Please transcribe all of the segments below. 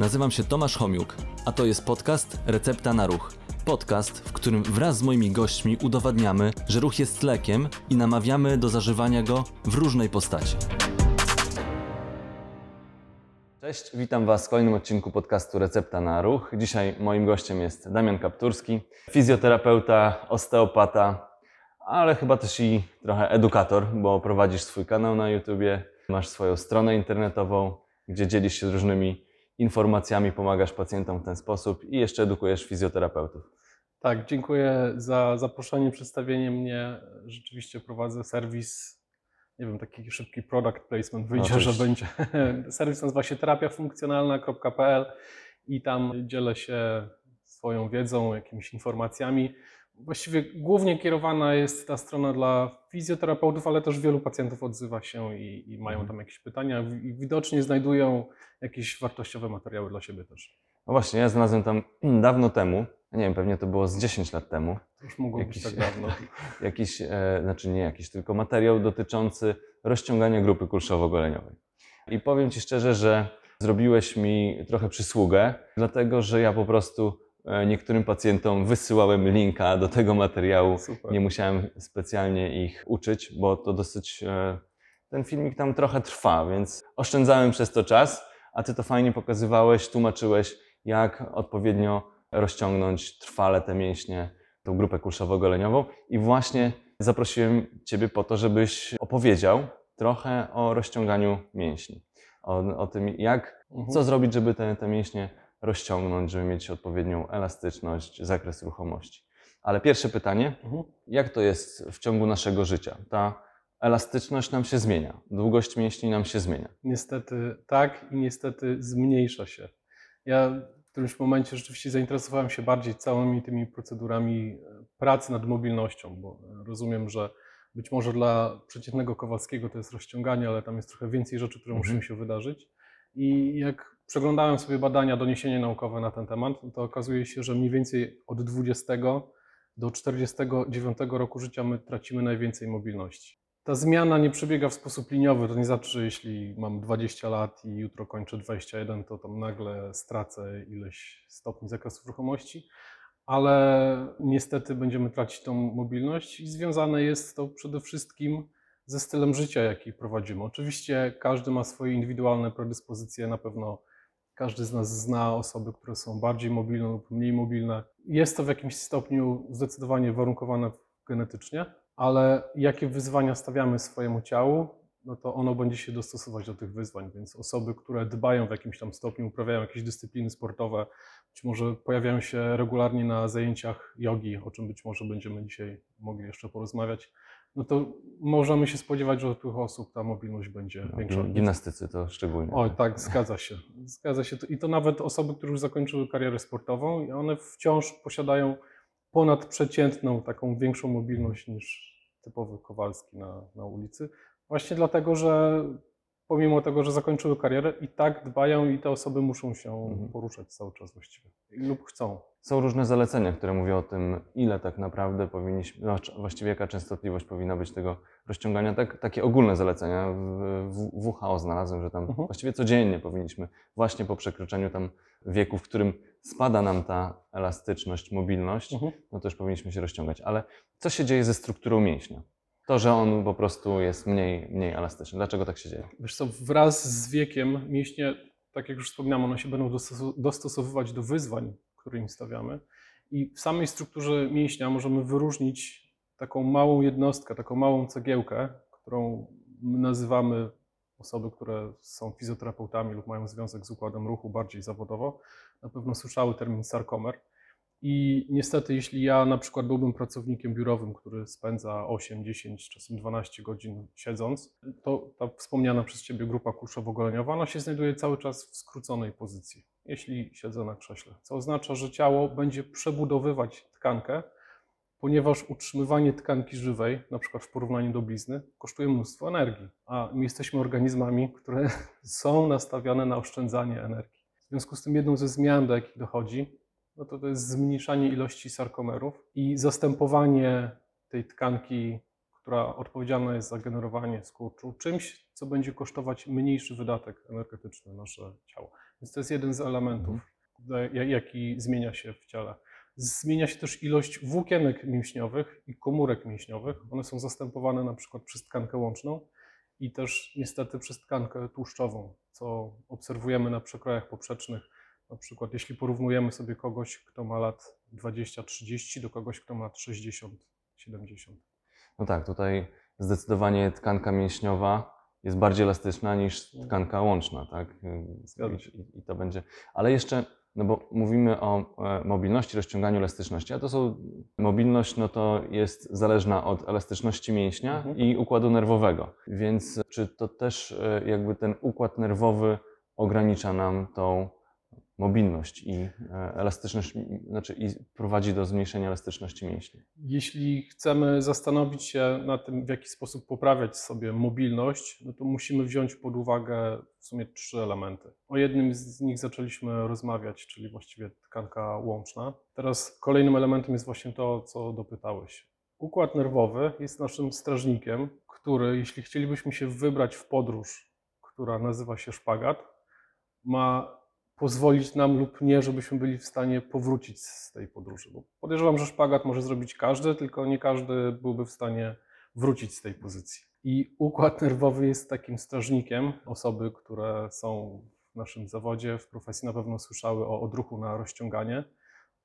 Nazywam się Tomasz Homiuk, a to jest podcast Recepta na Ruch. Podcast, w którym wraz z moimi gośćmi udowadniamy, że ruch jest lekiem i namawiamy do zażywania go w różnej postaci. Cześć, witam Was w kolejnym odcinku podcastu Recepta na Ruch. Dzisiaj moim gościem jest Damian Kapturski, fizjoterapeuta, osteopata, ale chyba też i trochę edukator, bo prowadzisz swój kanał na YouTubie, masz swoją stronę internetową, gdzie dzielisz się różnymi informacjami, pomagasz pacjentom w ten sposób i jeszcze edukujesz fizjoterapeutów. Tak, dziękuję za zaproszenie, przedstawienie mnie. Rzeczywiście prowadzę serwis, nie wiem, taki szybki product placement wyjdzie, Oczywiście. że będzie. Serwis nazywa się terapiafunkcjonalna.pl i tam dzielę się swoją wiedzą, jakimiś informacjami. Właściwie głównie kierowana jest ta strona dla fizjoterapeutów, ale też wielu pacjentów odzywa się i, i mają tam jakieś pytania i widocznie znajdują jakieś wartościowe materiały dla siebie też. No właśnie, ja znalazłem tam dawno temu, nie wiem, pewnie to było z 10 lat temu, To już mogło Jakiś- być tak dawno. jakiś, e, znaczy nie jakiś, tylko materiał dotyczący rozciągania grupy kulszowo-goleniowej. I powiem Ci szczerze, że zrobiłeś mi trochę przysługę, dlatego że ja po prostu niektórym pacjentom wysyłałem linka do tego materiału. Super. Nie musiałem specjalnie ich uczyć, bo to dosyć. e, Ten filmik tam trochę trwa, więc oszczędzałem przez to czas, a Ty to fajnie pokazywałeś, tłumaczyłeś, jak odpowiednio rozciągnąć trwale te mięśnie, tą grupę kulszowo-goleniową. I właśnie zaprosiłem Ciebie po to, żebyś opowiedział trochę o rozciąganiu mięśni. O, o tym, jak, Mhm. co zrobić, żeby te, te mięśnie rozciągnąć, żeby mieć odpowiednią elastyczność, zakres ruchomości. Ale pierwsze pytanie, Mhm. jak to jest w ciągu naszego życia? Ta elastyczność nam się zmienia, długość mięśni nam się zmienia. Niestety tak i niestety zmniejsza się. Ja w którymś momencie rzeczywiście zainteresowałem się bardziej całymi tymi procedurami e, pracy nad mobilnością, bo e, rozumiem, że być może dla przeciętnego Kowalskiego to jest rozciąganie, ale tam jest trochę więcej rzeczy, które Mhm. muszą się wydarzyć. I jak przeglądałem sobie badania, doniesienia naukowe na ten temat, to okazuje się, że mniej więcej od 20 do 49 roku życia my tracimy najwięcej mobilności. Ta zmiana nie przebiega w sposób liniowy. To nie znaczy, że jeśli mam 20 lat i jutro kończę 21, to tam nagle stracę ileś stopni zakresu ruchomości, ale niestety będziemy tracić tą mobilność i związane jest to przede wszystkim ze stylem życia, jaki prowadzimy. Oczywiście każdy ma swoje indywidualne predyspozycje, na pewno każdy z nas zna osoby, które są bardziej mobilne lub mniej mobilne. Jest to w jakimś stopniu zdecydowanie warunkowane genetycznie, ale jakie wyzwania stawiamy swojemu ciału, no to ono będzie się dostosować do tych wyzwań. Więc osoby, które dbają w jakimś tam stopniu, uprawiają jakieś dyscypliny sportowe, być może pojawiają się regularnie na zajęciach jogi, o czym być może będziemy dzisiaj mogli jeszcze porozmawiać, no to możemy się spodziewać, że u tych osób ta mobilność będzie No, większa. gim- gimnastycy to szczególnie. Oj, tak, zgadza się. Zgadza się. I to nawet osoby, które już zakończyły karierę sportową i one wciąż posiadają ponadprzeciętną, taką większą mobilność niż typowy Kowalski na, na ulicy. Właśnie dlatego, że pomimo tego, że zakończyły karierę, i tak dbają i te osoby muszą się Mhm. poruszać cały czas właściwie. Lub chcą. Są różne zalecenia, które mówią o tym, ile tak naprawdę powinniśmy, no, właściwie jaka częstotliwość powinna być tego rozciągania. Tak, takie ogólne zalecenia w, w WHO znalazłem, że tam Mhm. właściwie codziennie powinniśmy, właśnie po przekroczeniu tam wieku, w którym spada nam ta elastyczność, mobilność, Mhm. no to już powinniśmy się rozciągać. Ale co się dzieje ze strukturą mięśnia? To, że on po prostu jest mniej, mniej elastyczny. Dlaczego tak się dzieje? Wiesz co, wraz z wiekiem mięśnie, tak jak już wspomniałem, one się będą dostosowywać do wyzwań, które im stawiamy. I w samej strukturze mięśnia możemy wyróżnić taką małą jednostkę, taką małą cegiełkę, którą my nazywamy osoby, które są fizjoterapeutami lub mają związek z układem ruchu bardziej zawodowo, na pewno słyszały termin sarkomer. I niestety, jeśli ja na przykład byłbym pracownikiem biurowym, który spędza 8, 10, czasem 12 godzin siedząc, to ta wspomniana przez Ciebie grupa kulszowo-goleniowa, ona się znajduje cały czas w skróconej pozycji, jeśli siedzę na krześle. Co oznacza, że ciało będzie przebudowywać tkankę, ponieważ utrzymywanie tkanki żywej, na przykład w porównaniu do blizny, kosztuje mnóstwo energii, a my jesteśmy organizmami, które są nastawione na oszczędzanie energii. W związku z tym jedną ze zmian, do jakich dochodzi, no to to jest zmniejszanie ilości sarkomerów i zastępowanie tej tkanki, która odpowiedzialna jest za generowanie skurczu, czymś, co będzie kosztować mniejszy wydatek energetyczny nasze ciało. Więc to jest jeden z elementów, ja- jaki zmienia się w ciele. Zmienia się też ilość włókienek mięśniowych i komórek mięśniowych. One są zastępowane na przykład przez tkankę łączną i też niestety przez tkankę tłuszczową, co obserwujemy na przekrojach poprzecznych. Na przykład jeśli porównujemy sobie kogoś, kto ma lat 20-30 do kogoś, kto ma lat 60-70. No tak, tutaj zdecydowanie tkanka mięśniowa jest bardziej elastyczna niż tkanka łączna, tak? I, I to będzie. Ale jeszcze, no bo mówimy o e, mobilności, rozciąganiu elastyczności, a to są mobilność, no to jest zależna od elastyczności mięśnia Mhm. i układu nerwowego. Więc czy to też e, jakby ten układ nerwowy ogranicza nam tą mobilność i e, elastyczność, znaczy i prowadzi do zmniejszenia elastyczności mięśni? Jeśli chcemy zastanowić się nad tym, w jaki sposób poprawiać sobie mobilność, no to musimy wziąć pod uwagę w sumie trzy elementy. O jednym z nich zaczęliśmy rozmawiać, czyli właściwie tkanka łączna. Teraz kolejnym elementem jest właśnie to, co dopytałeś. Układ nerwowy jest naszym strażnikiem, który, jeśli chcielibyśmy się wybrać w podróż, która nazywa się szpagat, ma pozwolić nam lub nie, żebyśmy byli w stanie powrócić z tej podróży. Bo podejrzewam, że szpagat może zrobić każdy, tylko nie każdy byłby w stanie wrócić z tej pozycji. I układ nerwowy jest takim strażnikiem. Osoby, które są w naszym zawodzie, w profesji na pewno słyszały o odruchu na rozciąganie,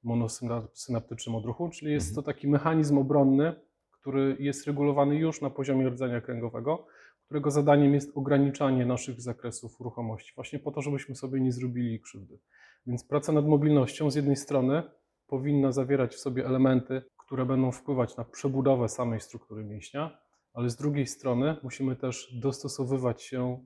monosynaptycznym odruchu, czyli jest to taki mechanizm obronny, który jest regulowany już na poziomie rdzenia kręgowego, którego zadaniem jest ograniczanie naszych zakresów ruchomości, właśnie po to, żebyśmy sobie nie zrobili krzywdy. Więc praca nad mobilnością z jednej strony powinna zawierać w sobie elementy, które będą wpływać na przebudowę samej struktury mięśnia, ale z drugiej strony musimy też dostosowywać się,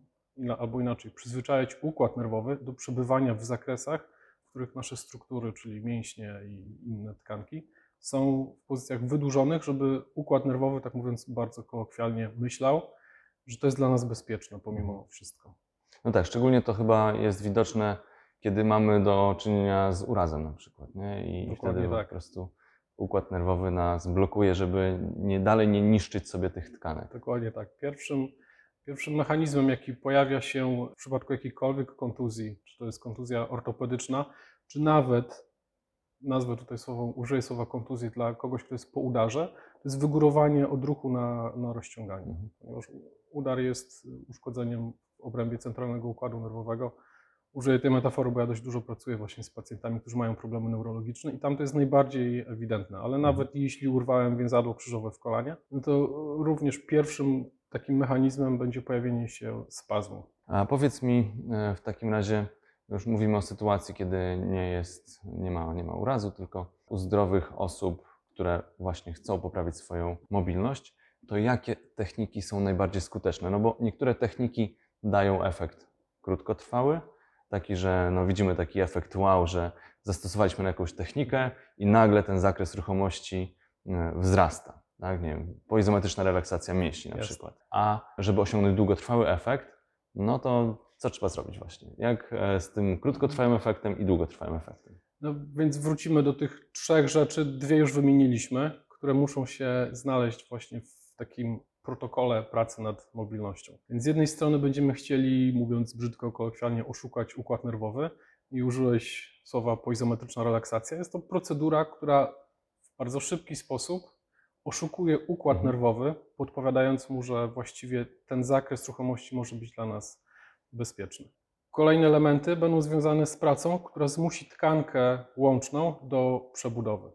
albo inaczej, przyzwyczajać układ nerwowy do przebywania w zakresach, w których nasze struktury, czyli mięśnie i inne tkanki, są w pozycjach wydłużonych, żeby układ nerwowy, tak mówiąc bardzo kolokwialnie, myślał, że to jest dla nas bezpieczne pomimo wszystko. No tak, szczególnie to chyba jest widoczne, kiedy mamy do czynienia z urazem na przykład, nie? I Dokładnie wtedy tak. po prostu układ nerwowy nas blokuje, żeby nie, dalej nie niszczyć sobie tych tkanek. Dokładnie tak. Pierwszym, pierwszym mechanizmem, jaki pojawia się w przypadku jakiejkolwiek kontuzji, czy to jest kontuzja ortopedyczna, czy nawet, nazwę tutaj słowo, użyję słowa kontuzji dla kogoś, kto jest po udarze, to jest wygórowanie odruchu na, na rozciąganie. Mhm. Ponieważ udar jest uszkodzeniem w obrębie centralnego układu nerwowego. Użyję tej metafory, bo ja dość dużo pracuję właśnie z pacjentami, którzy mają problemy neurologiczne i tam to jest najbardziej ewidentne. Ale nawet jeśli urwałem więzadło krzyżowe w kolanie, no to również pierwszym takim mechanizmem będzie pojawienie się spazmu. A powiedz mi e, w takim razie, już mówimy o sytuacji, kiedy nie jest, nie ma, nie ma urazu, tylko u zdrowych osób, które właśnie chcą poprawić swoją mobilność, to jakie techniki są najbardziej skuteczne? No bo niektóre techniki dają efekt krótkotrwały, taki, że no widzimy taki efekt wow, że zastosowaliśmy jakąś technikę i nagle ten zakres ruchomości e, wzrasta. Tak? Nie wiem, poizometryczna relaksacja mięśni na Jasne. przykład. A żeby osiągnąć długotrwały efekt, no to co trzeba zrobić właśnie? Jak e, z tym krótkotrwałym efektem i długotrwałym efektem? No więc wrócimy do tych trzech rzeczy. Dwie już wymieniliśmy, które muszą się znaleźć właśnie w takim protokole pracy nad mobilnością. Więc z jednej strony będziemy chcieli, mówiąc brzydko, kolokwialnie, oszukać układ nerwowy i użyłeś słowa poizometryczna relaksacja. Jest to procedura, która w bardzo szybki sposób oszukuje układ Mhm. nerwowy, podpowiadając mu, że właściwie ten zakres ruchomości może być dla nas bezpieczny. Kolejne elementy będą związane z pracą, która zmusi tkankę łączną do przebudowy.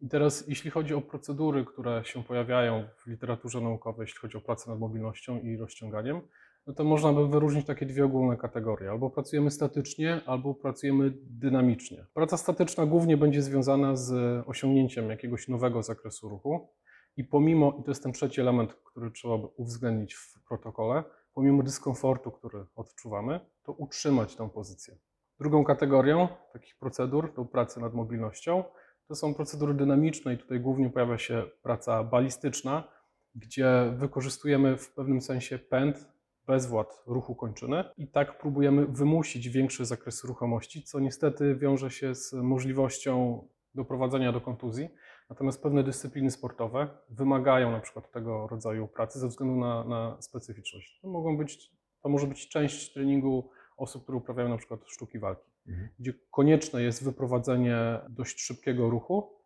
I teraz, jeśli chodzi o procedury, które się pojawiają w literaturze naukowej, jeśli chodzi o pracę nad mobilnością i rozciąganiem, no to można by wyróżnić takie dwie ogólne kategorie. Albo pracujemy statycznie, albo pracujemy dynamicznie. Praca statyczna głównie będzie związana z osiągnięciem jakiegoś nowego zakresu ruchu. I pomimo, i to jest ten trzeci element, który trzeba uwzględnić w protokole, pomimo dyskomfortu, który odczuwamy, to utrzymać tę pozycję. Drugą kategorią takich procedur do pracy nad mobilnością to są procedury dynamiczne i tutaj głównie pojawia się praca balistyczna, gdzie wykorzystujemy w pewnym sensie pęd, bezwład ruchu kończyny i tak próbujemy wymusić większy zakres ruchomości, co niestety wiąże się z możliwością doprowadzenia do kontuzji. Natomiast pewne dyscypliny sportowe wymagają na przykład tego rodzaju pracy ze względu na, na specyficzność. To, mogą być, to może być część treningu osób, które uprawiają na przykład sztuki walki, Mhm. gdzie konieczne jest wyprowadzenie dość szybkiego ruchu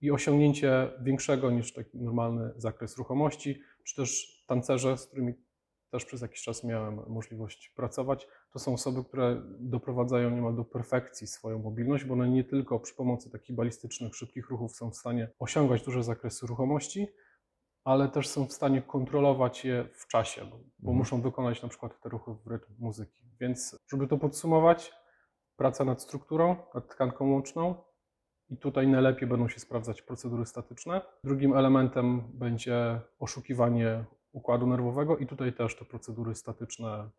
i osiągnięcie większego niż taki normalny zakres ruchomości, czy też tancerze, z którymi też przez jakiś czas miałem możliwość pracować, to są osoby, które doprowadzają niemal do perfekcji swoją mobilność, bo one nie tylko przy pomocy takich balistycznych, szybkich ruchów są w stanie osiągać duże zakresy ruchomości, ale też są w stanie kontrolować je w czasie, bo, bo Mhm. muszą wykonać na przykład te ruchy w rytm muzyki. Więc, żeby to podsumować, praca nad strukturą, nad tkanką łączną i tutaj najlepiej będą się sprawdzać procedury statyczne. Drugim elementem będzie oszukiwanie układu nerwowego i tutaj też te procedury statyczne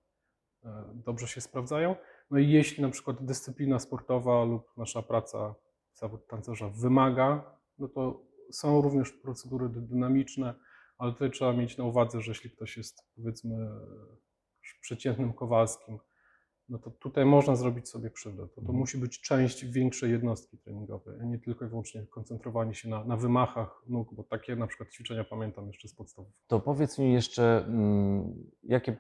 dobrze się sprawdzają. No i jeśli na przykład dyscyplina sportowa lub nasza praca, zawód tancerza wymaga, no to są również procedury dy- dynamiczne, ale tutaj trzeba mieć na uwadze, że jeśli ktoś jest powiedzmy przeciętnym Kowalskim, no to tutaj można zrobić sobie krzywdę. To, to Mhm. musi być część większej jednostki treningowej, a nie tylko i wyłącznie koncentrowanie się na, na wymachach nóg, bo takie na przykład ćwiczenia pamiętam jeszcze z podstawów. To powiedz mi jeszcze, mm, jakie.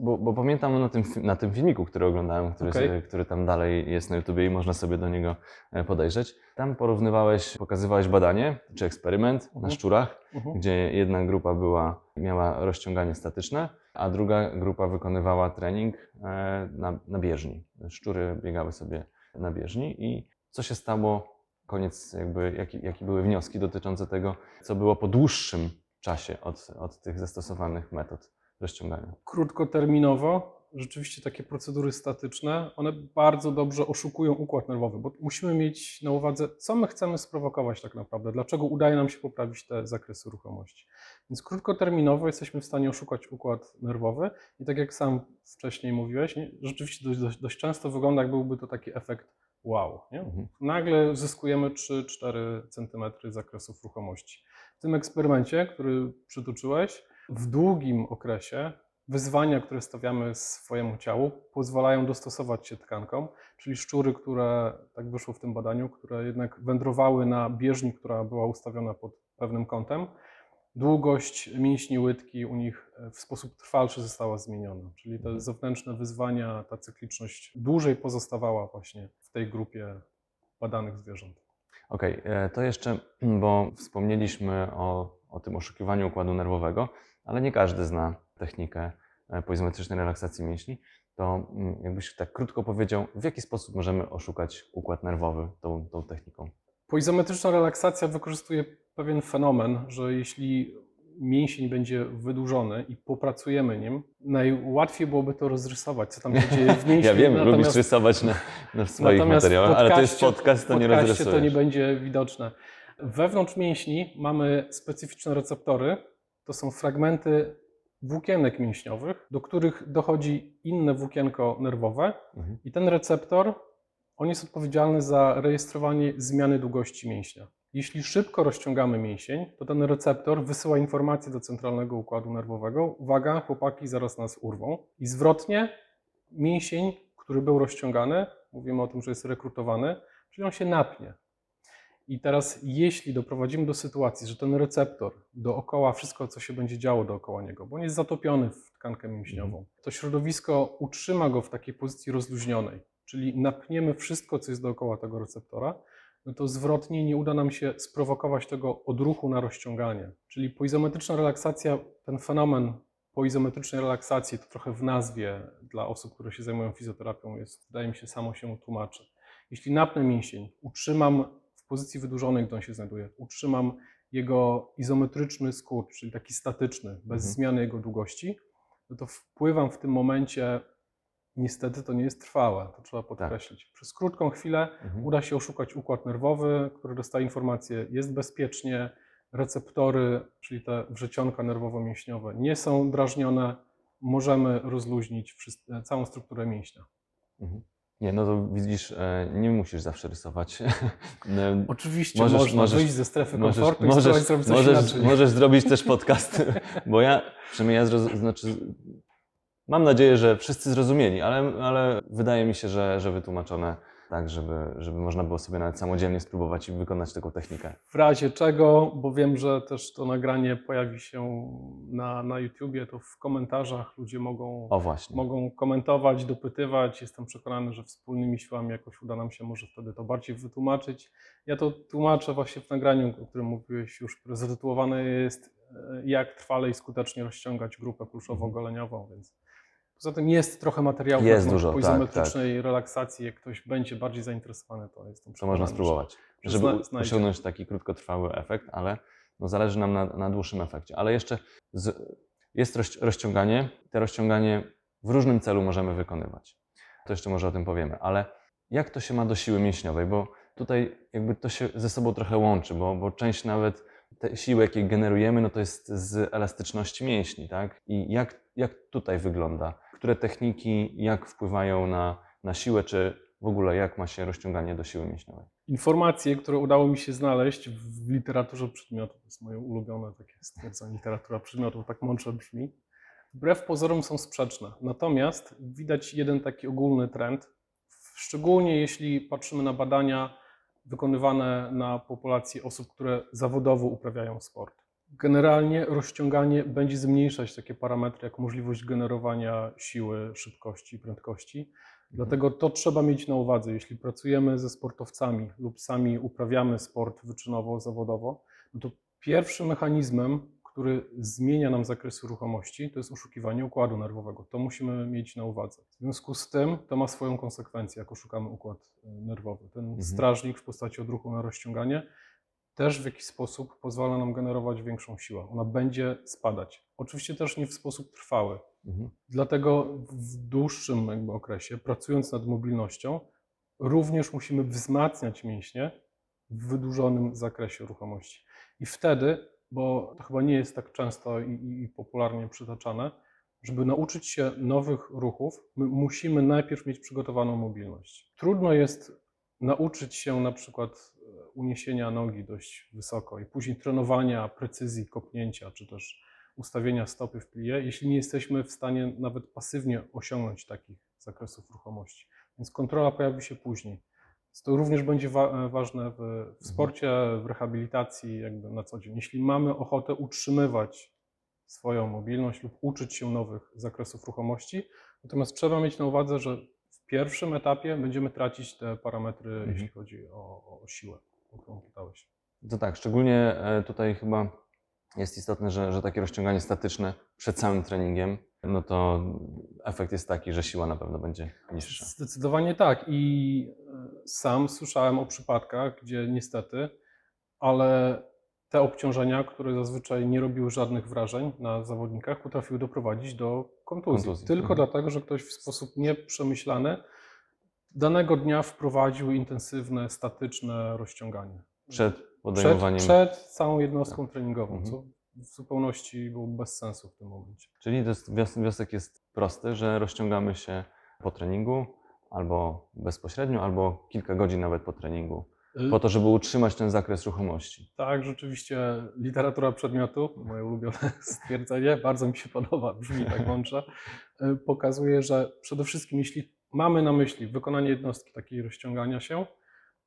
Bo, bo pamiętam na tym, na tym filmiku, który oglądałem, który, Okej. który tam dalej jest na YouTubie i można sobie do niego e, podejrzeć. Tam porównywałeś, pokazywałeś badanie czy eksperyment na Mhm. szczurach, Mhm. gdzie jedna grupa była, miała rozciąganie statyczne, a druga grupa wykonywała trening e, na, na bieżni. Szczury biegały sobie na bieżni i co się stało, koniec jakby, jakie jaki były wnioski dotyczące tego, co było po dłuższym czasie od, od tych zastosowanych metod rozciągania. Krótkoterminowo, rzeczywiście takie procedury statyczne, one bardzo dobrze oszukują układ nerwowy, bo musimy mieć na uwadze, co my chcemy sprowokować tak naprawdę, dlaczego udaje nam się poprawić te zakresy ruchomości. Więc krótkoterminowo jesteśmy w stanie oszukać układ nerwowy i tak jak sam wcześniej mówiłeś, nie, rzeczywiście dość, dość, dość często wygląda, jak byłby to taki efekt wow. Mhm. nagle zyskujemy 3-4 cm zakresów ruchomości. W tym eksperymencie, który przytoczyłeś, w długim okresie wyzwania, które stawiamy swojemu ciału, pozwalają dostosować się tkankom, czyli szczury, które, tak wyszło w tym badaniu, które jednak wędrowały na bieżni, która była ustawiona pod pewnym kątem, długość mięśni łydki u nich e, w sposób trwalszy została zmieniona. Czyli te zewnętrzne wyzwania, ta cykliczność dłużej pozostawała właśnie w tej grupie badanych zwierząt. Okej, e, to jeszcze, bo wspomnieliśmy o, o tym oszukiwaniu układu nerwowego, ale nie każdy zna technikę e, poizometrycznej relaksacji mięśni. To mm, jakbyś tak krótko powiedział, w jaki sposób możemy oszukać układ nerwowy tą, tą techniką? Poizometryczna relaksacja wykorzystuje pewien fenomen, że jeśli mięsień będzie wydłużony i popracujemy nim, najłatwiej byłoby to rozrysować, co tam się dzieje w mięśniu. Ja wiem, lubisz natomiast- rysować na, na swoich materiałach, ale to jest podcast, to nie rozrysujesz. to nie będzie widoczne. Wewnątrz mięśni mamy specyficzne receptory. To są fragmenty włókienek mięśniowych, do których dochodzi inne włókienko nerwowe Mhm. i ten receptor, on jest odpowiedzialny za rejestrowanie zmiany długości mięśnia. Jeśli szybko rozciągamy mięsień, to ten receptor wysyła informację do centralnego układu nerwowego. Uwaga, chłopaki zaraz nas urwą. I zwrotnie mięsień, który był rozciągany, mówimy o tym, że jest rekrutowany, czyli on się napnie. I teraz, jeśli doprowadzimy do sytuacji, że ten receptor dookoła, wszystko co się będzie działo dookoła niego, bo on jest zatopiony w tkankę mięśniową, to środowisko utrzyma go w takiej pozycji rozluźnionej, czyli napniemy wszystko, co jest dookoła tego receptora, no to zwrotnie nie uda nam się sprowokować tego odruchu na rozciąganie. Czyli poizometryczna relaksacja, ten fenomen poizometrycznej relaksacji, to trochę w nazwie dla osób, które się zajmują fizjoterapią, jest, wydaje mi się, samo się tłumaczy. Jeśli napnę mięsień, utrzymam pozycji wydłużonej, gdzie on się znajduje, utrzymam jego izometryczny skurcz, czyli taki statyczny, bez Mhm. zmiany jego długości, no to wpływam w tym momencie, niestety to nie jest trwałe, to trzeba podkreślić. Przez krótką chwilę Mhm. uda się oszukać układ nerwowy, który dostaje informację, jest bezpiecznie, receptory, czyli te wrzecionka nerwowo-mięśniowe nie są drażnione, możemy rozluźnić całą strukturę mięśnia. Mhm. Nie, no to widzisz, e, nie musisz zawsze rysować. E, Oczywiście Możesz- można możesz- wyjść ze strefy Możesz, komfortu i możesz, zrobić coś możesz, inaczej. możesz zrobić też podcast, bo ja, przynajmniej ja zroz, znaczy, mam nadzieję, że wszyscy zrozumieli, ale, ale wydaje mi się, że, że wytłumaczone tak żeby, żeby można było sobie nawet samodzielnie spróbować i wykonać taką technikę. W razie czego, bo wiem, że też to nagranie pojawi się na, na YouTubie, to w komentarzach ludzie mogą, O właśnie. mogą komentować, dopytywać. Jestem przekonany, że wspólnymi siłami jakoś uda nam się może wtedy to bardziej wytłumaczyć. Ja to tłumaczę właśnie w nagraniu, o którym mówiłeś już, które zatytułowane jest e, Jak trwale i skutecznie rozciągać grupę kulszowo-goleniową, więc poza tym jest trochę materiału Jest na dużo, po tak, izometrycznej relaksacji. Jak ktoś będzie bardziej zainteresowany, to jestem To można spróbować, że żeby zna- osiągnąć taki krótkotrwały efekt, ale no zależy nam na, na dłuższym efekcie. Ale jeszcze z, jest roz, rozciąganie. Te rozciąganie w różnym celu możemy wykonywać. To jeszcze może o tym powiemy, ale jak to się ma do siły mięśniowej? Bo tutaj jakby to się ze sobą trochę łączy, bo, bo część nawet te siły, jakie generujemy, no to jest z elastyczności mięśni, tak? I jak, jak tutaj wygląda? Które techniki, jak wpływają na, na siłę, czy w ogóle jak ma się rozciąganie do siły mięśniowej? Informacje, które udało mi się znaleźć w literaturze przedmiotu, to jest moje ulubione takie stwierdzenie, literatura przedmiotu, tak mądrze brzmi, wbrew pozorom są sprzeczne. Natomiast widać jeden taki ogólny trend, szczególnie jeśli patrzymy na badania wykonywane na populacji osób, które zawodowo uprawiają sport. Generalnie rozciąganie będzie zmniejszać takie parametry jak możliwość generowania siły, szybkości, prędkości. Dlatego to trzeba mieć na uwadze, jeśli pracujemy ze sportowcami lub sami uprawiamy sport wyczynowo, zawodowo, no to pierwszym mechanizmem, który zmienia nam zakres ruchomości, to jest oszukiwanie układu nerwowego. To musimy mieć na uwadze. W związku z tym to ma swoją konsekwencję, jak oszukamy układ e, nerwowy. Ten strażnik w postaci odruchu na rozciąganie też w jakiś sposób pozwala nam generować większą siłę. Ona będzie spadać. Oczywiście też nie w sposób trwały. Mhm. Dlatego w dłuższym jakby okresie, pracując nad mobilnością, również musimy wzmacniać mięśnie w wydłużonym zakresie ruchomości. I wtedy, bo to chyba nie jest tak często i, i, i popularnie przytaczane, żeby nauczyć się nowych ruchów, my musimy najpierw mieć przygotowaną mobilność. Trudno jest nauczyć się na przykład e, uniesienia nogi dość wysoko i później trenowania precyzji kopnięcia, czy też ustawienia stopy w plie, jeśli nie jesteśmy w stanie nawet pasywnie osiągnąć takich zakresów ruchomości. Więc kontrola pojawi się później. Więc to również będzie wa- ważne w, w sporcie, w rehabilitacji, jakby na co dzień. Jeśli mamy ochotę utrzymywać swoją mobilność lub uczyć się nowych zakresów ruchomości, natomiast trzeba mieć na uwadze, że pierwszym etapie będziemy tracić te parametry, jeśli chodzi o, o siłę, o którą pytałeś. To tak, szczególnie e, tutaj chyba jest istotne, że, że takie rozciąganie statyczne przed samym treningiem, no to efekt jest taki, że siła na pewno będzie niższa. Zdecydowanie tak. I e, sam słyszałem o przypadkach, gdzie niestety, ale te obciążenia, które zazwyczaj nie robiły żadnych wrażeń na zawodnikach, potrafiły doprowadzić do kontuzji. Kontuzji, Tylko mhm. dlatego, że ktoś w sposób nieprzemyślany danego dnia wprowadził intensywne, statyczne rozciąganie. Przed Przed, podejmowaniem. przed całą jednostką treningową, Mhm. co w zupełności było bez sensu w tym momencie. Czyli to jest, wios- wniosek jest prosty, że rozciągamy się po treningu albo bezpośrednio, albo kilka godzin nawet po treningu, po to, żeby utrzymać ten zakres ruchomości. Tak, rzeczywiście literatura przedmiotu, moje ulubione stwierdzenie, bardzo mi się podoba, brzmi tak mądrze, y, pokazuje, że przede wszystkim jeśli mamy na myśli wykonanie jednostki takiej rozciągania się,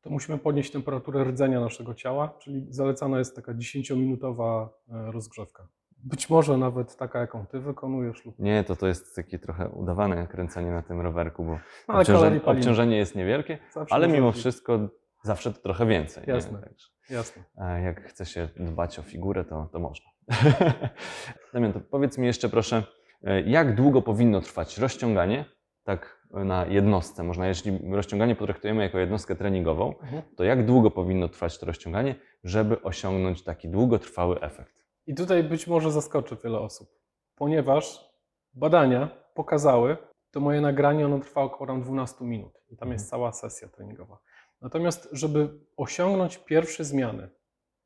to musimy podnieść temperaturę rdzenia naszego ciała, czyli zalecana jest taka 10-minutowa e, rozgrzewka. Być może nawet taka, jaką ty wykonujesz lub Nie, to to jest takie trochę udawane kręcenie na tym rowerku, bo obciążenie, obciążenie jest niewielkie, Zawsze ale mimo wszystko zawsze to trochę więcej. nie? Jasne. Także. Jasne. E, Jak chce się dbać o figurę, to, to można. Damian, to powiedz mi jeszcze proszę, e, jak długo powinno trwać rozciąganie, tak na jednostce, można, jeśli rozciąganie potraktujemy jako jednostkę treningową, Mhm. to jak długo powinno trwać to rozciąganie, żeby osiągnąć taki długotrwały efekt? I tutaj być może zaskoczy wiele osób, ponieważ badania pokazały, to moje nagranie ono trwa około tam 12 minut i tam jest cała sesja treningowa. Natomiast, żeby osiągnąć pierwsze zmiany,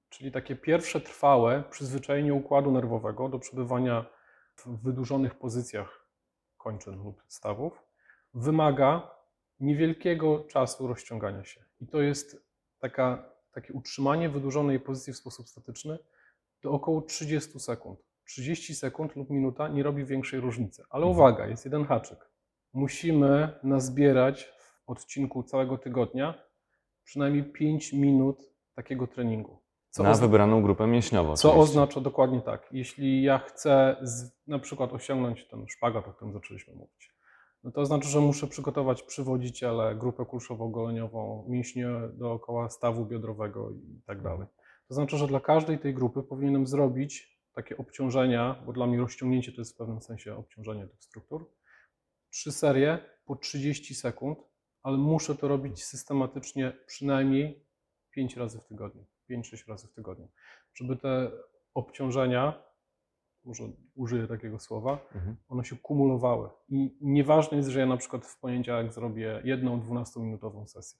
czyli takie pierwsze trwałe przyzwyczajenie układu nerwowego do przebywania w wydłużonych pozycjach kończyn lub stawów, wymaga niewielkiego czasu rozciągania się. I to jest taka, takie utrzymanie wydłużonej pozycji w sposób statyczny to około 30 sekund. 30 sekund lub minuta nie robi większej różnicy. Ale Mhm. uwaga, jest jeden haczyk. Musimy nazbierać w odcinku całego tygodnia przynajmniej 5 minut takiego treningu. Co, Na wybraną grupę mięśniową. co oczywiście. oznacza dokładnie tak? Jeśli ja chcę z, na przykład osiągnąć ten szpagat, o którym zaczęliśmy mówić, no to oznacza, że muszę przygotować przywodziciele, grupę kulszowo-goleniową, mięśnie dookoła stawu biodrowego i tak dalej. To znaczy, że dla każdej tej grupy powinienem zrobić takie obciążenia, bo dla mnie rozciągnięcie to jest w pewnym sensie obciążenie tych struktur. Trzy serie po 30 sekund, ale muszę to robić systematycznie przynajmniej 5 razy w tygodniu, 5-6 razy w tygodniu, żeby te obciążenia, może użyję takiego słowa, Mhm. one się kumulowały. I nieważne jest, że ja na przykład w poniedziałek zrobię jedną 12-minutową sesję,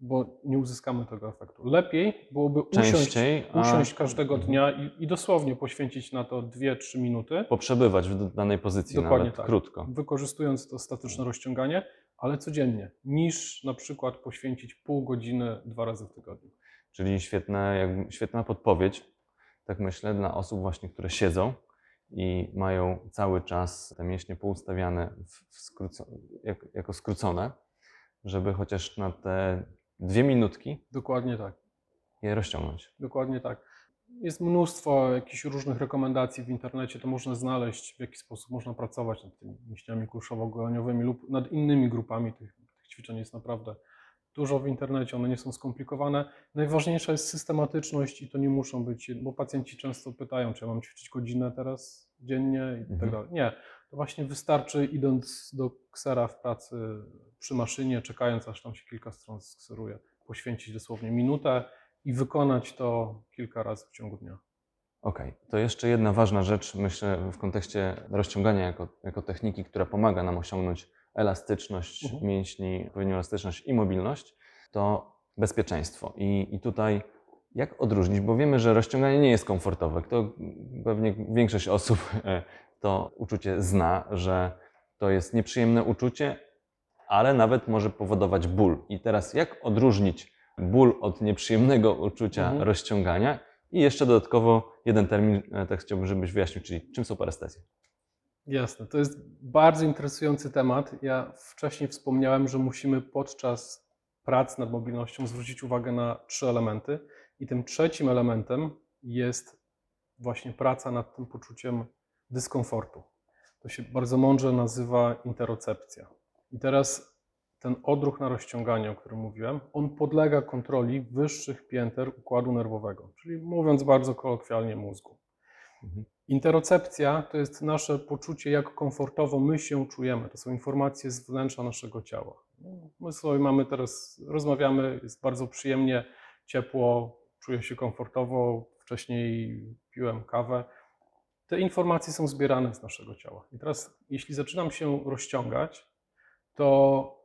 bo nie uzyskamy tego efektu. Lepiej byłoby usiąść, a usiąść każdego dnia i, i dosłownie poświęcić na to 2-3 minuty, poprzebywać w danej pozycji Dokładnie nawet tak. krótko. wykorzystując to statyczne rozciąganie, ale codziennie, niż na przykład poświęcić pół godziny dwa razy w tygodniu. Czyli świetne, jak, świetna podpowiedź, tak myślę, dla osób właśnie, które siedzą i mają cały czas te mięśnie poustawiane w, w skróco, jak, jako skrócone, żeby chociaż na te dwie minutki Dokładnie tak. je rozciągnąć. Dokładnie tak. Jest mnóstwo jakichś różnych rekomendacji w internecie, to można znaleźć, w jaki sposób można pracować nad tymi mięśniami kulszowo-goleniowymi lub nad innymi grupami tych, tych ćwiczeń. Jest naprawdę dużo w internecie, one nie są skomplikowane. Najważniejsza jest systematyczność i to nie muszą być, bo pacjenci często pytają, czy ja mam ćwiczyć godzinę teraz dziennie i tak Mhm. dalej. Nie, to właśnie wystarczy idąc do ksera w pracy przy maszynie, czekając aż tam się kilka stron skseruje, poświęcić dosłownie minutę i wykonać to kilka razy w ciągu dnia. Okej, to jeszcze jedna ważna rzecz, myślę, w kontekście rozciągania jako, jako techniki, która pomaga nam osiągnąć elastyczność Mhm. mięśni, odpowiednią elastyczność i mobilność, to bezpieczeństwo. I, I tutaj jak odróżnić, bo wiemy, że rozciąganie nie jest komfortowe. To pewnie większość osób to uczucie zna, że to jest nieprzyjemne uczucie, ale nawet może powodować ból. I teraz jak odróżnić ból od nieprzyjemnego uczucia Mhm. rozciągania? I jeszcze dodatkowo jeden termin, e, tak chciałbym, żebyś wyjaśnił, czyli czym są parestezje? Jasne, to jest bardzo interesujący temat. Ja wcześniej wspomniałem, że musimy podczas prac nad mobilnością zwrócić uwagę na trzy elementy. I tym trzecim elementem jest właśnie praca nad tym poczuciem dyskomfortu. To się bardzo mądrze nazywa interocepcja. I teraz ten odruch na rozciąganie, o którym mówiłem, on podlega kontroli wyższych pięter układu nerwowego, czyli mówiąc bardzo kolokwialnie mózgu. Mhm. Interocepcja to jest nasze poczucie, jak komfortowo my się czujemy. To są informacje z wnętrza naszego ciała. My sobie mamy teraz, rozmawiamy, jest bardzo przyjemnie, ciepło, czuję się komfortowo. Wcześniej piłem kawę. Te informacje są zbierane z naszego ciała. I teraz, jeśli zaczynam się rozciągać, to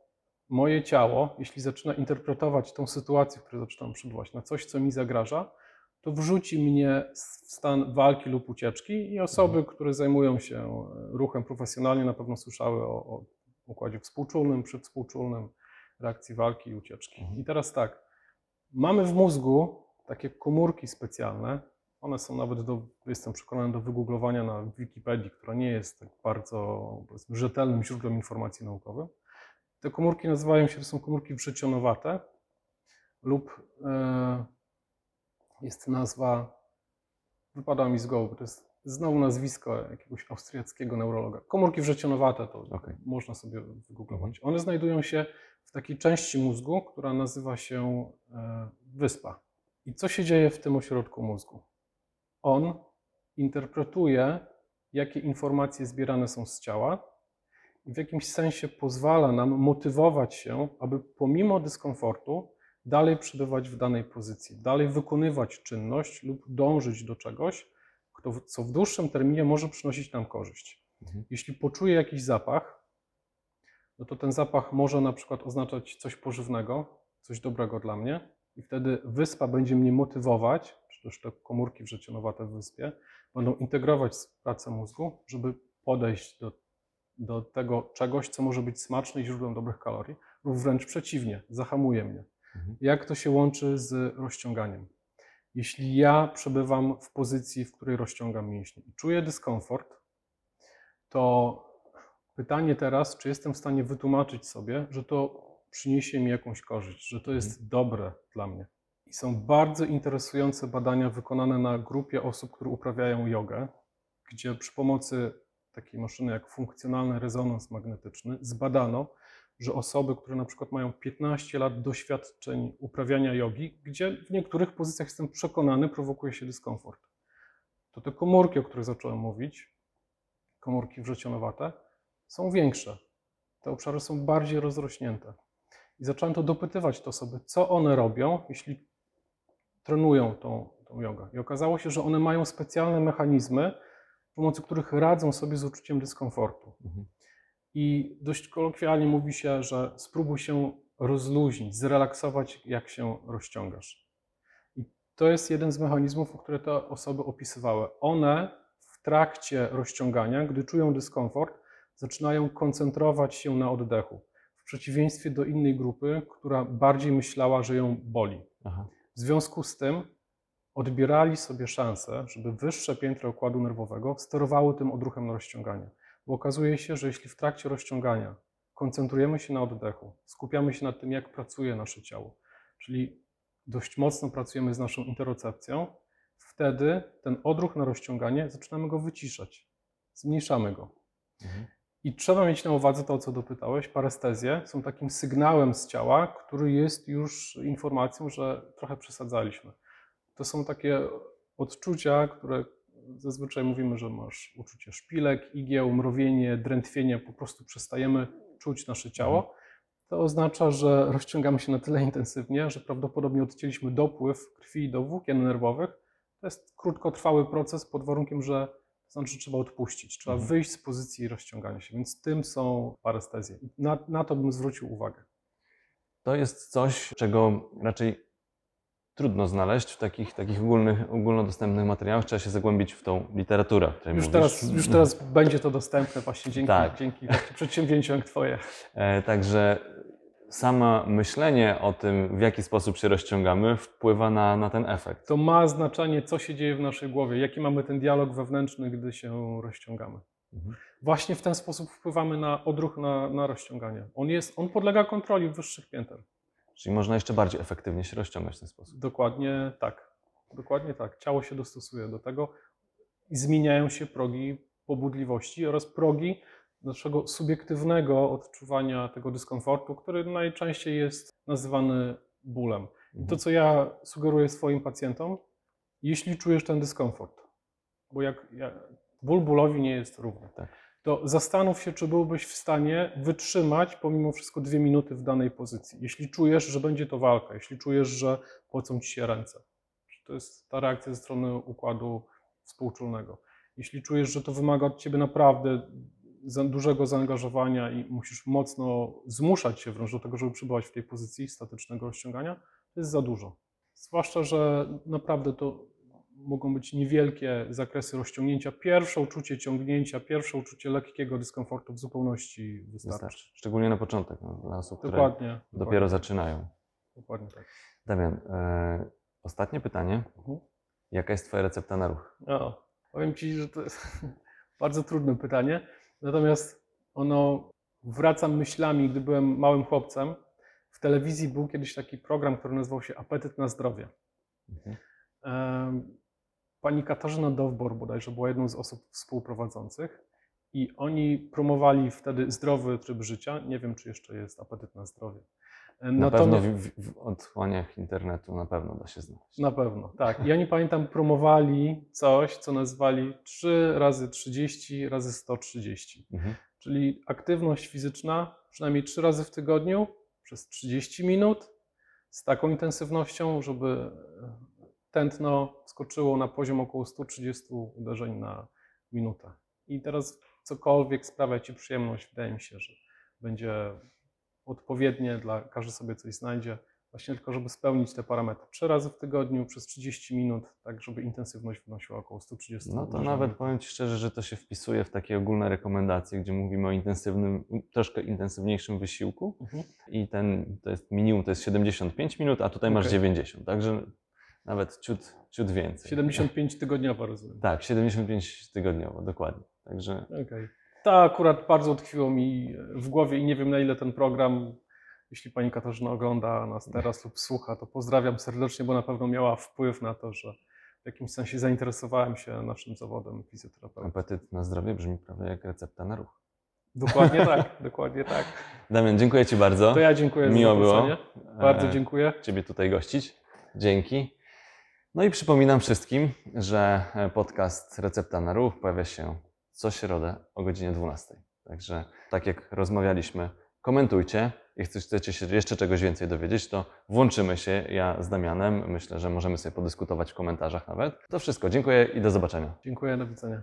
moje ciało, jeśli zaczyna interpretować tą sytuację, w której zaczynam przebywać, na coś, co mi zagraża, to wrzuci mnie w stan walki lub ucieczki i osoby, które zajmują się e, ruchem profesjonalnie, na pewno słyszały o, o układzie współczulnym, przywspółczulnym, reakcji walki i ucieczki. Mhm. I teraz tak, mamy w mózgu takie komórki specjalne, one są nawet, do, jestem przekonany, do wygooglowania na Wikipedii, która nie jest tak bardzo rzetelnym źródłem informacji naukowych. Te komórki nazywają się, to są komórki wrzecionowate lub e, jest nazwa, wypada mi z głowy, to jest znowu nazwisko jakiegoś austriackiego neurologa. Komórki wrzecionowate to Okej. można sobie wygooglować. One znajdują się w takiej części mózgu, która nazywa się e, wyspa. I co się dzieje w tym ośrodku mózgu? On interpretuje, jakie informacje zbierane są z ciała i w jakimś sensie pozwala nam motywować się, aby pomimo dyskomfortu dalej przebywać w danej pozycji, dalej wykonywać czynność lub dążyć do czegoś, co w dłuższym terminie może przynosić nam korzyść. Mhm. Jeśli poczuję jakiś zapach, no to ten zapach może na przykład oznaczać coś pożywnego, coś dobrego dla mnie, i wtedy wyspa będzie mnie motywować, czy też te komórki wrzecionowate w wyspie, będą integrować pracę mózgu, żeby podejść do, do tego czegoś, co może być smaczne i źródłem dobrych kalorii, lub wręcz przeciwnie, zahamuje mnie. Mhm. Jak to się łączy z rozciąganiem? Jeśli ja przebywam w pozycji, w której rozciągam mięśnie i czuję dyskomfort, to pytanie teraz, czy jestem w stanie wytłumaczyć sobie, że to przyniesie mi jakąś korzyść, że to jest dobre dla mnie. I są bardzo interesujące badania wykonane na grupie osób, które uprawiają jogę, gdzie przy pomocy takiej maszyny jak funkcjonalny rezonans magnetyczny zbadano, że osoby, które na przykład mają 15 lat doświadczeń uprawiania jogi, gdzie w niektórych pozycjach jestem przekonany, prowokuje się dyskomfort. To te komórki, o których zacząłem mówić, komórki wrzecionowate, są większe. Te obszary są bardziej rozrośnięte. I zacząłem to dopytywać te osoby, co one robią, jeśli trenują tą, tą jogę. I okazało się, że one mają specjalne mechanizmy, pomocy których radzą sobie z uczuciem dyskomfortu. Mhm. I dość kolokwialnie mówi się, że spróbuj się rozluźnić, zrelaksować, jak się rozciągasz. I to jest jeden z mechanizmów, które te osoby opisywały. One w trakcie rozciągania, gdy czują dyskomfort, zaczynają koncentrować się na oddechu. W przeciwieństwie do innej grupy, która bardziej myślała, że ją boli. Aha. W związku z tym odbierali sobie szansę, żeby wyższe piętra układu nerwowego sterowały tym odruchem na rozciąganie. Bo okazuje się, że jeśli w trakcie rozciągania koncentrujemy się na oddechu, skupiamy się nad tym, jak pracuje nasze ciało, czyli dość mocno pracujemy z naszą interocepcją, wtedy ten odruch na rozciąganie zaczynamy go wyciszać, zmniejszamy go. Mhm. I trzeba mieć na uwadze to, o co dopytałeś. Parestezje są takim sygnałem z ciała, który jest już informacją, że trochę przesadzaliśmy. To są takie odczucia, które zazwyczaj mówimy, że masz uczucie szpilek, igieł, mrowienie, drętwienie, po prostu przestajemy czuć nasze ciało. To oznacza, że rozciągamy się na tyle intensywnie, że prawdopodobnie odcięliśmy dopływ krwi do włókien nerwowych. To jest krótkotrwały proces pod warunkiem, że to znaczy, że trzeba odpuścić, trzeba Mhm. wyjść z pozycji rozciągania się, więc tym są parestezje. Na, na to bym zwrócił uwagę. To jest coś, czego raczej trudno znaleźć w takich, takich ogólnych, ogólnodostępnych materiałach. Trzeba się zagłębić w tą literaturę, o której Już mówisz. teraz, już teraz będzie to dostępne właśnie dzięki, Tak. dzięki przedsięwzięciom jak Twoje. E, Także sama myślenie o tym, w jaki sposób się rozciągamy, wpływa na, na ten efekt. To ma znaczenie, co się dzieje w naszej głowie, jaki mamy ten dialog wewnętrzny, gdy się rozciągamy. Mhm. Właśnie w ten sposób wpływamy na odruch, na, na rozciąganie. On, jest, on podlega kontroli wyższych pięter. Czyli można jeszcze bardziej efektywnie się rozciągać w ten sposób. Dokładnie tak. Dokładnie tak. Ciało się dostosuje do tego i zmieniają się progi pobudliwości oraz progi naszego subiektywnego odczuwania tego dyskomfortu, który najczęściej jest nazywany bólem. I to, Mhm. co ja sugeruję swoim pacjentom, jeśli czujesz ten dyskomfort, bo jak, jak ból bólowi nie jest równy, Tak. To zastanów się, czy byłbyś w stanie wytrzymać pomimo wszystko dwie minuty w danej pozycji. Jeśli czujesz, że będzie to walka, jeśli czujesz, że pocą ci się ręce, to jest ta reakcja ze strony układu współczulnego. Jeśli czujesz, że to wymaga od ciebie naprawdę dużego zaangażowania i musisz mocno zmuszać się wręcz do tego, żeby przebywać w tej pozycji statycznego rozciągania, to jest za dużo. Zwłaszcza, że naprawdę to mogą być niewielkie zakresy rozciągnięcia. Pierwsze uczucie ciągnięcia, pierwsze uczucie lekkiego dyskomfortu w zupełności wystarczy. Wystarczy. Szczególnie na początek, no, dla osób, które Dokładnie. dopiero zaczynają. Dokładnie tak. Damian, e, ostatnie pytanie. Mhm. Jaka jest Twoja recepta na ruch? O, powiem Ci, że to jest bardzo trudne pytanie. Natomiast ono wracam myślami, gdy byłem małym chłopcem. W telewizji był kiedyś taki program, który nazywał się Apetyt na zdrowie. Mhm. Pani Katarzyna Dowbor bodajże była jedną z osób współprowadzących i oni promowali wtedy zdrowy tryb życia. Nie wiem, czy jeszcze jest apetyt na zdrowie. Na natomiast- pewno w, w, w otchłaniach internetu na pewno da się znaleźć. na pewno, tak. I oni pamiętam promowali coś, co nazwali 3 razy 30 razy 130. Mhm. Czyli aktywność fizyczna przynajmniej 3 razy w tygodniu przez 30 minut z taką intensywnością, żeby tętno skoczyło na poziom około 130 uderzeń na minutę. I teraz cokolwiek sprawia Ci przyjemność, wydaje mi się, że będzie odpowiednie dla każdy sobie coś znajdzie. Właśnie tylko, żeby spełnić te parametry. Trzy razy w tygodniu przez 30 minut, tak żeby intensywność wynosiła około 130 No to uderzeń na nawet powiem Ci szczerze, że to się wpisuje w takie ogólne rekomendacje, gdzie mówimy o intensywnym, troszkę intensywniejszym wysiłku Mhm. i ten to jest minimum, to jest 75 minut, a tutaj masz Okej. 90, także nawet ciut, ciut więcej. 75 tygodniowo rozumiem. Tak, 75 tygodniowo, dokładnie. Także Okej. To akurat bardzo utkwiło mi w głowie i nie wiem na ile ten program jeśli pani Katarzyna ogląda nas teraz lub słucha, to pozdrawiam serdecznie, bo na pewno miała wpływ na to, że w jakimś sensie zainteresowałem się naszym zawodem fizjoterapeuty. Apetyt na zdrowie brzmi prawie jak recepta na ruch. Dokładnie tak, dokładnie tak. Damian, dziękuję Ci bardzo. To ja dziękuję Miło za było. Bardzo E, dziękuję. Ciebie tutaj gościć. Dzięki. No i przypominam wszystkim, że e, podcast Recepta na Ruch pojawia się co środę o godzinie 12. Także tak jak rozmawialiśmy, komentujcie. Jeśli chcecie się jeszcze czegoś więcej dowiedzieć, to włączymy się ja z Damianem. Myślę, że możemy sobie podyskutować w komentarzach nawet. To wszystko. Dziękuję i do zobaczenia. Dziękuję, do widzenia.